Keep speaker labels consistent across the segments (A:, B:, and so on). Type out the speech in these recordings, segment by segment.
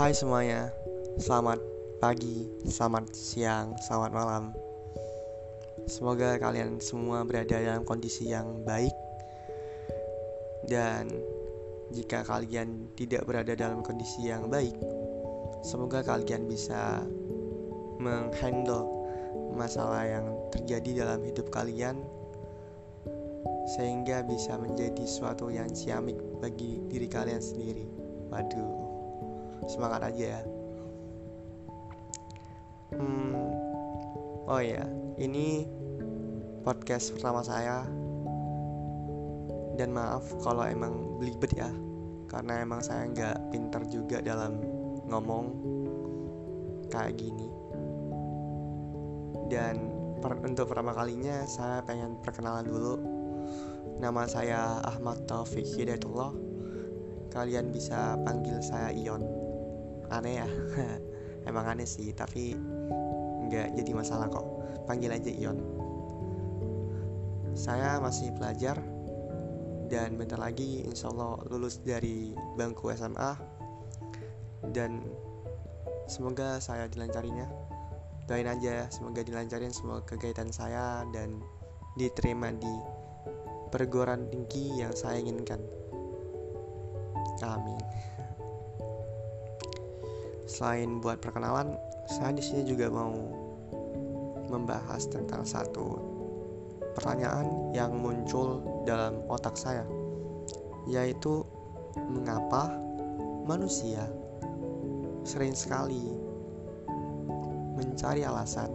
A: Hai semuanya, selamat pagi, selamat siang, selamat malam. Semoga kalian semua berada dalam kondisi yang baik, dan jika kalian tidak berada dalam kondisi yang baik, semoga kalian bisa menghandle masalah yang terjadi dalam hidup kalian sehingga bisa menjadi suatu yang ciamik bagi diri kalian sendiri. Waduh semangat aja ya. Hmm, oh ya ini podcast pertama saya. Dan maaf kalau emang belibet ya karena emang saya nggak pinter juga dalam ngomong kayak gini. Dan per, untuk pertama kalinya saya pengen perkenalan dulu. Nama saya Ahmad Taufik Hidayatullah. Kalian bisa panggil saya Ion aneh ya. Emang aneh sih tapi nggak jadi masalah kok. Panggil aja Ion. Saya masih pelajar dan bentar lagi insya Allah lulus dari bangku SMA dan semoga saya dilancarinya. Doain aja semoga dilancarin semua kegiatan saya dan diterima di perguruan tinggi yang saya inginkan. Amin Selain buat perkenalan, saya di sini juga mau membahas tentang satu pertanyaan yang muncul dalam otak saya, yaitu mengapa manusia sering sekali mencari alasan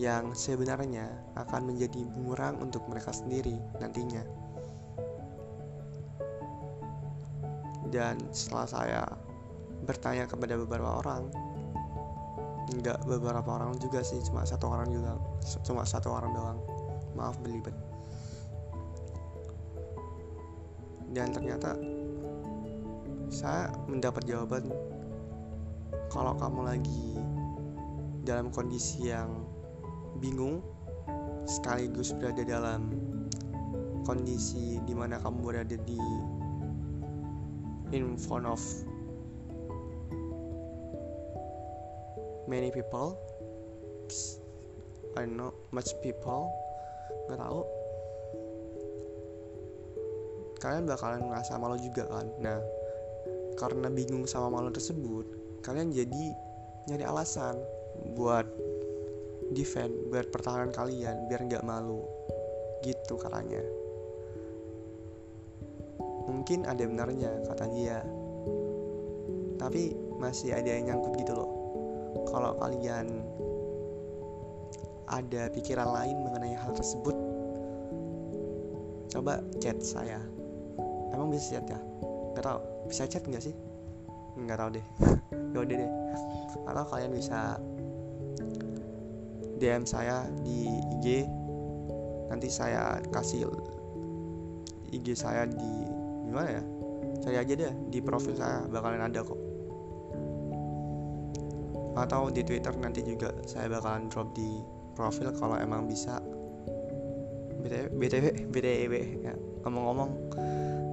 A: yang sebenarnya akan menjadi bumerang untuk mereka sendiri nantinya. Dan setelah saya bertanya kepada beberapa orang. Nggak beberapa orang juga sih cuma satu orang juga cuma satu orang doang. Maaf belibet. Dan ternyata saya mendapat jawaban kalau kamu lagi dalam kondisi yang bingung sekaligus berada dalam kondisi di mana kamu berada di in front of many people. I know much people. Nggak tahu. Kalian bakalan ngerasa malu juga kan? Nah karena bingung sama malu tersebut kalian jadi nyari alasan buat defend buat pertahanan kalian biar nggak malu. Gitu katanya. Mungkin ada benarnya kata dia. Tapi masih ada yang nyangkut gitu loh kalau kalian ada pikiran lain mengenai hal tersebut coba chat saya. Emang bisa chat ya? Nggak tahu. Bisa chat nggak sih? Nggak tahu deh. Yaudah deh. Atau kalian bisa DM saya di IG nanti saya kasih IG saya di gimana ya? Cari aja deh di profil saya bakalan ada kok atau di Twitter nanti juga saya bakalan drop di profil kalau emang bisa. Btw btw ya. Ngomong-ngomong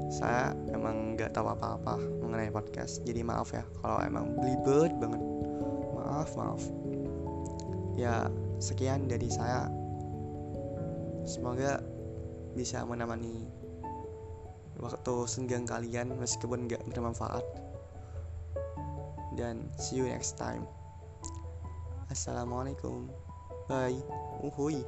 A: saya emang nggak tahu apa-apa mengenai podcast. Jadi maaf ya kalau emang belibet banget. Maaf maaf. Ya sekian dari saya. Semoga bisa menemani waktu senggang kalian meskipun nggak bermanfaat. Dan see you next time Assalamualaikum. Bye. Uhuy.